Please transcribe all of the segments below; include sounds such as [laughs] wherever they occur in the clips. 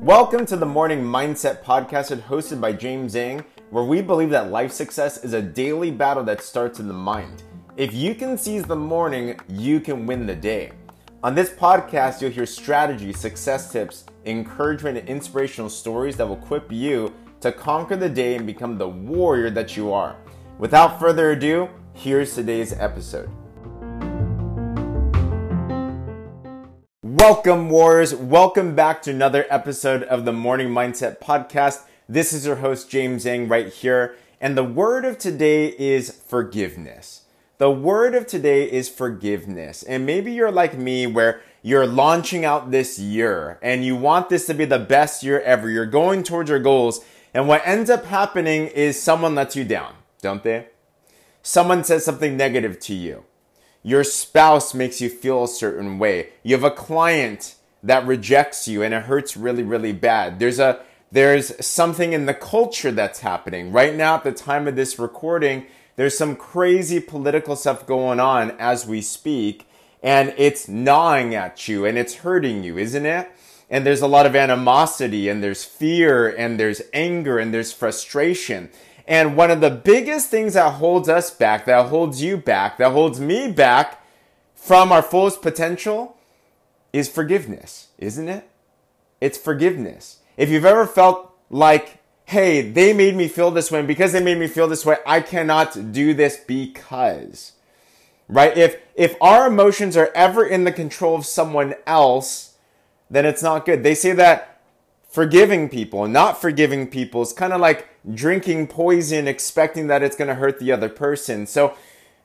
Welcome to the Morning Mindset Podcast, hosted by James Zheng, where we believe that life success is a daily battle that starts in the mind. If you can seize the morning, you can win the day. On this podcast, you'll hear strategies, success tips, encouragement, and inspirational stories that will equip you to conquer the day and become the warrior that you are. Without further ado, here's today's episode. Welcome, Warriors. Welcome back to another episode of the Morning Mindset Podcast. This is your host, James Zheng, right here. And the word of today is forgiveness. The word of today is forgiveness. And maybe you're like me where you're launching out this year and you want this to be the best year ever. You're going towards your goals. And what ends up happening is someone lets you down, don't they? Someone says something negative to you your spouse makes you feel a certain way. You have a client that rejects you and it hurts really, really bad. There's a, there's something in the culture that's happening. Right now, at the time of this recording, there's some crazy political stuff going on as we speak, and it's gnawing at you and it's hurting you, isn't it? And there's a lot of animosity and there's fear and there's anger and there's frustration. And one of the biggest things that holds us back, that holds you back, that holds me back from our fullest potential is forgiveness, isn't it? It's forgiveness. If you've ever felt like, hey, they made me feel this way, and because they made me feel this way, I cannot do this because. Right? If if our emotions are ever in the control of someone else, then it's not good. They say that forgiving people not forgiving people is kind of like drinking poison expecting that it's going to hurt the other person. So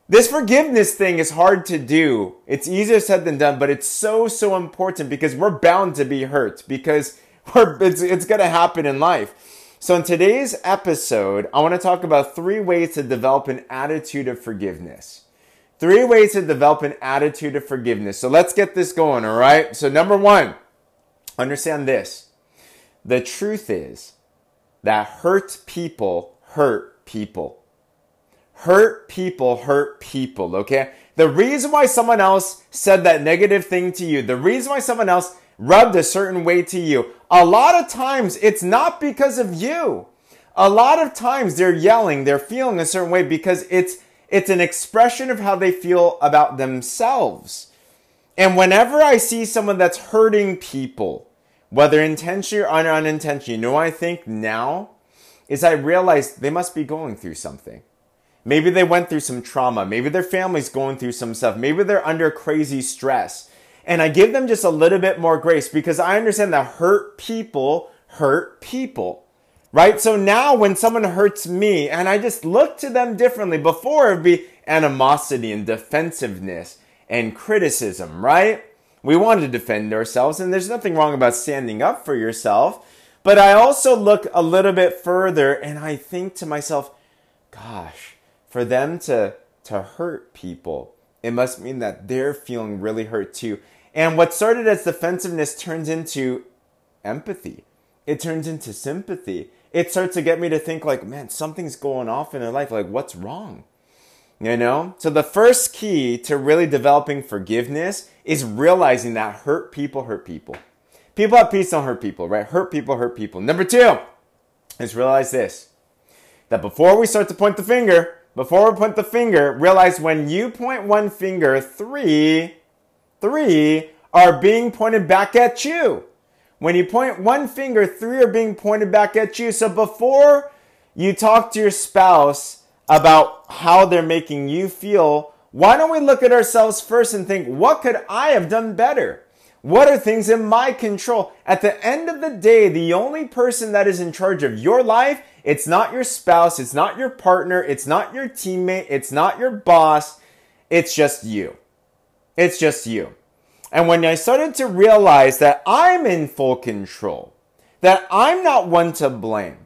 this forgiveness thing is hard to do. It's easier said than done, but it's so, so important because we're bound to be hurt because [laughs] we're, it's, it's going to happen in life. So in today's episode, I want to talk about three ways to develop an attitude of forgiveness. Three ways to develop an attitude of forgiveness. So let's get this going, all right? So number one, understand this the truth is that hurt people hurt people. Hurt people hurt people, okay? The reason why someone else said that negative thing to you, the reason why someone else rubbed a certain way to you, a lot of times it's not because of you. A lot of times they're yelling, they're feeling a certain way because it's it's an expression of how they feel about themselves. And whenever I see someone that's hurting people, whether intentionally or unintentionally, you know I think now? Is I realize they must be going through something. Maybe they went through some trauma. Maybe their family's going through some stuff. Maybe they're under crazy stress. And I give them just a little bit more grace because I understand that hurt people hurt people. Right? So now when someone hurts me and I just look to them differently, before it'd be animosity and defensiveness and criticism, right? We want to defend ourselves, and there's nothing wrong about standing up for yourself. But I also look a little bit further and I think to myself, gosh, for them to, to hurt people, it must mean that they're feeling really hurt too. And what started as defensiveness turns into empathy. It turns into sympathy. It starts to get me to think like, man, something's going off in their life. Like, what's wrong? You know? So the first key to really developing forgiveness is realizing that hurt people hurt people. People at peace don't hurt people, right? Hurt people hurt people. Number two is realize this that before we start to point the finger, before we point the finger, realize when you point one finger, three, three are being pointed back at you. When you point one finger, three are being pointed back at you. So before you talk to your spouse about how they're making you feel, why don't we look at ourselves first and think, what could I have done better? What are things in my control? At the end of the day, the only person that is in charge of your life, it's not your spouse, it's not your partner, it's not your teammate, it's not your boss, it's just you. It's just you. And when I started to realize that I'm in full control, that I'm not one to blame,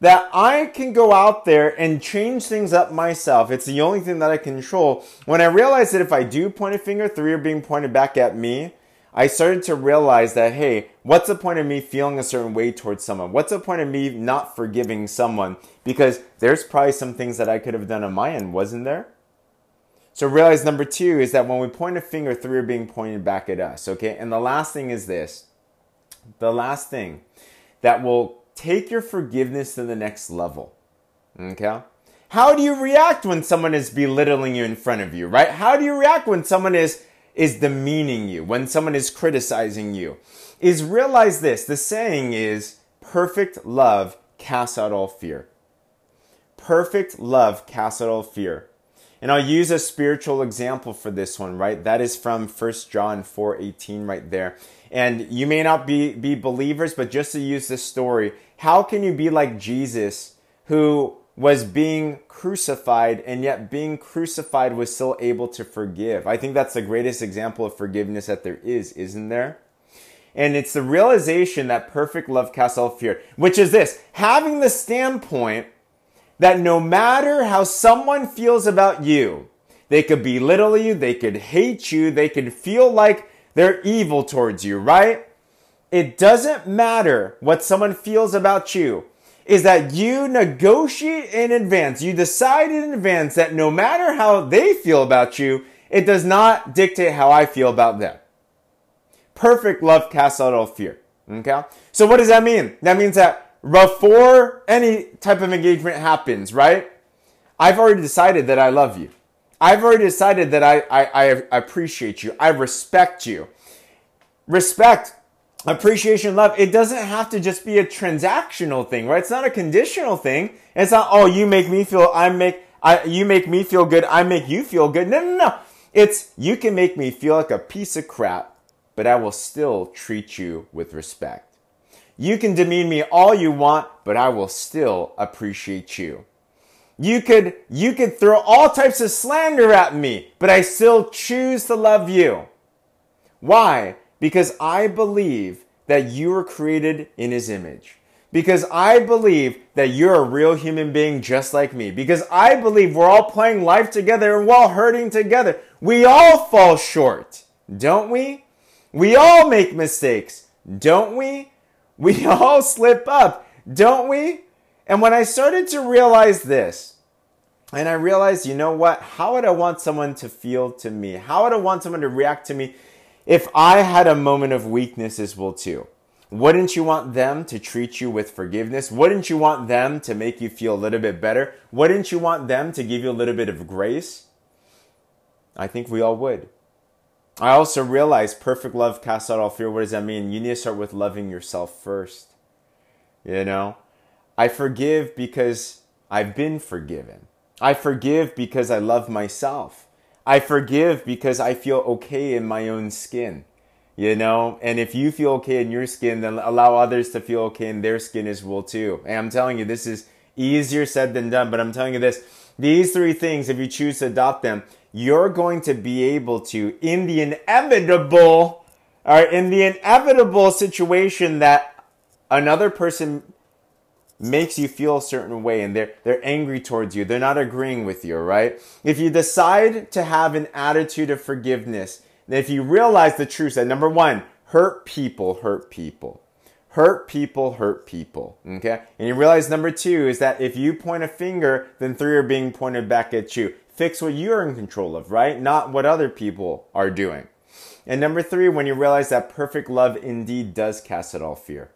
that I can go out there and change things up myself. It's the only thing that I control. When I realized that if I do point a finger, three are being pointed back at me, I started to realize that, hey, what's the point of me feeling a certain way towards someone? What's the point of me not forgiving someone? Because there's probably some things that I could have done on my end, wasn't there? So realize number two is that when we point a finger, three are being pointed back at us. Okay. And the last thing is this the last thing that will take your forgiveness to the next level. Okay. How do you react when someone is belittling you in front of you, right? How do you react when someone is is demeaning you, when someone is criticizing you? Is realize this. The saying is perfect love casts out all fear. Perfect love casts out all fear. And I'll use a spiritual example for this one, right? That is from 1 John 4:18 right there. And you may not be be believers, but just to use this story, how can you be like Jesus who was being crucified and yet being crucified was still able to forgive? I think that's the greatest example of forgiveness that there is, isn't there? And it's the realization that perfect love casts all fear, which is this having the standpoint that no matter how someone feels about you, they could belittle you, they could hate you, they could feel like they're evil towards you, right? It doesn't matter what someone feels about you. Is that you negotiate in advance. You decide in advance that no matter how they feel about you, it does not dictate how I feel about them. Perfect love casts out all fear. Okay? So what does that mean? That means that before any type of engagement happens, right? I've already decided that I love you. I've already decided that I, I, I appreciate you. I respect you. Respect, appreciation, love, it doesn't have to just be a transactional thing, right? It's not a conditional thing. It's not, oh, you make me feel, I make, I, you make me feel good, I make you feel good. No, no, no. It's, you can make me feel like a piece of crap, but I will still treat you with respect. You can demean me all you want, but I will still appreciate you. You could, you could throw all types of slander at me, but I still choose to love you. Why? Because I believe that you were created in his image. Because I believe that you're a real human being just like me. Because I believe we're all playing life together and we're all hurting together. We all fall short, don't we? We all make mistakes, don't we? We [laughs] all slip up, don't we? And when I started to realize this, and I realized, you know what? How would I want someone to feel to me? How would I want someone to react to me if I had a moment of weakness as well too? Wouldn't you want them to treat you with forgiveness? Wouldn't you want them to make you feel a little bit better? Wouldn't you want them to give you a little bit of grace? I think we all would. I also realized perfect love casts out all fear. What does that mean? You need to start with loving yourself first. You know, I forgive because I've been forgiven. I forgive because I love myself. I forgive because I feel okay in my own skin. You know, and if you feel okay in your skin, then allow others to feel okay in their skin as well too. And I'm telling you, this is easier said than done, but I'm telling you this. These three things, if you choose to adopt them, you're going to be able to, in the inevitable, or in the inevitable situation that another person makes you feel a certain way and they're they're angry towards you. They're not agreeing with you, right? If you decide to have an attitude of forgiveness, if you realize the truth that number 1, hurt people hurt people. Hurt people hurt people, okay? And you realize number 2 is that if you point a finger, then three are being pointed back at you. Fix what you're in control of, right? Not what other people are doing. And number 3, when you realize that perfect love indeed does cast out all fear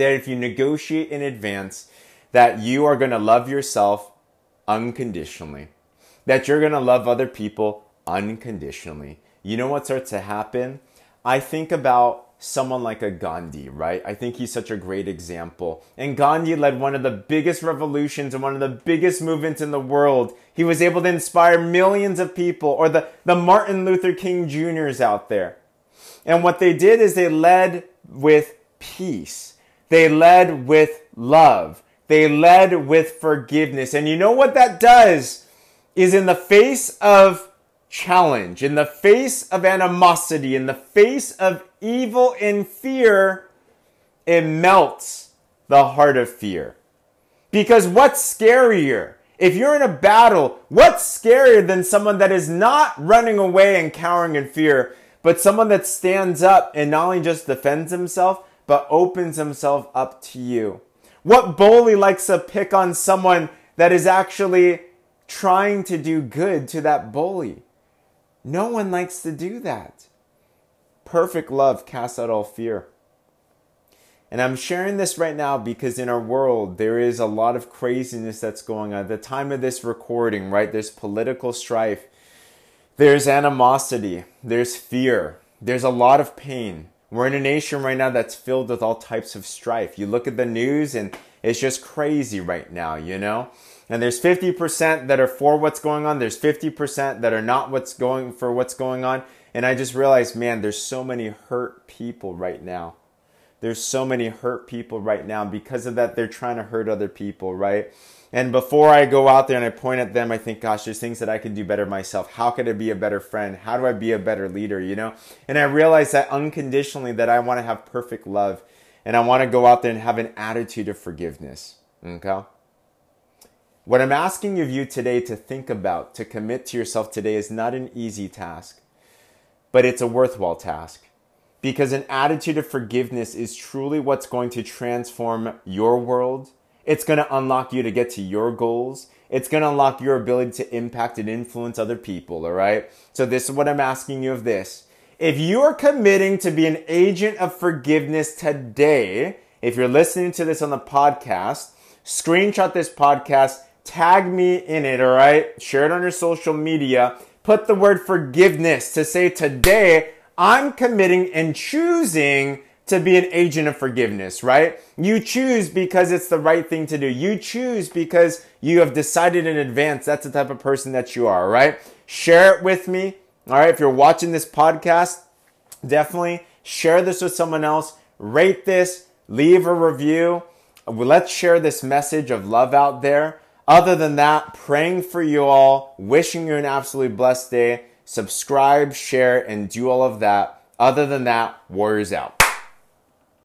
that if you negotiate in advance that you are going to love yourself unconditionally, that you're going to love other people unconditionally, you know what starts to happen? I think about someone like a Gandhi, right? I think he's such a great example. And Gandhi led one of the biggest revolutions and one of the biggest movements in the world. He was able to inspire millions of people, or the, the Martin Luther King Jr.'s out there. And what they did is they led with peace. They led with love. They led with forgiveness. And you know what that does is in the face of challenge, in the face of animosity, in the face of evil and fear, it melts the heart of fear. Because what's scarier? If you're in a battle, what's scarier than someone that is not running away and cowering in fear, but someone that stands up and not only just defends himself, but opens himself up to you? What bully likes to pick on someone that is actually trying to do good to that bully. No one likes to do that. Perfect love casts out all fear. And I'm sharing this right now because in our world, there is a lot of craziness that's going on. At the time of this recording, right, there's political strife, there's animosity, there's fear, there's a lot of pain. We're in a nation right now that's filled with all types of strife. You look at the news and it's just crazy right now, you know? And there's 50% that are for what's going on, there's 50% that are not what's going for what's going on. And I just realized, man, there's so many hurt people right now. There's so many hurt people right now. Because of that, they're trying to hurt other people, right? And before I go out there and I point at them, I think, gosh, there's things that I can do better myself. How could I be a better friend? How do I be a better leader, you know? And I realize that unconditionally that I want to have perfect love and I want to go out there and have an attitude of forgiveness, okay? What I'm asking of you today to think about, to commit to yourself today is not an easy task, but it's a worthwhile task. Because an attitude of forgiveness is truly what's going to transform your world. It's going to unlock you to get to your goals. It's going to unlock your ability to impact and influence other people, all right? So, this is what I'm asking you of this. If you are committing to be an agent of forgiveness today, if you're listening to this on the podcast, screenshot this podcast tag me in it, all right? Share it on your social media. Put the word forgiveness to say today I'm committing and choosing to be an agent of forgiveness, right? You choose because it's the right thing to do. You choose because you have decided in advance that's the type of person that you are, right? Share it with me. All right. If you're watching this podcast, definitely share this with someone else. Rate this, leave a review. Let's share this message of love out there. Other than that, praying for you all, wishing you an absolutely blessed day. Subscribe, share, and do all of that. Other than that, Warriors out.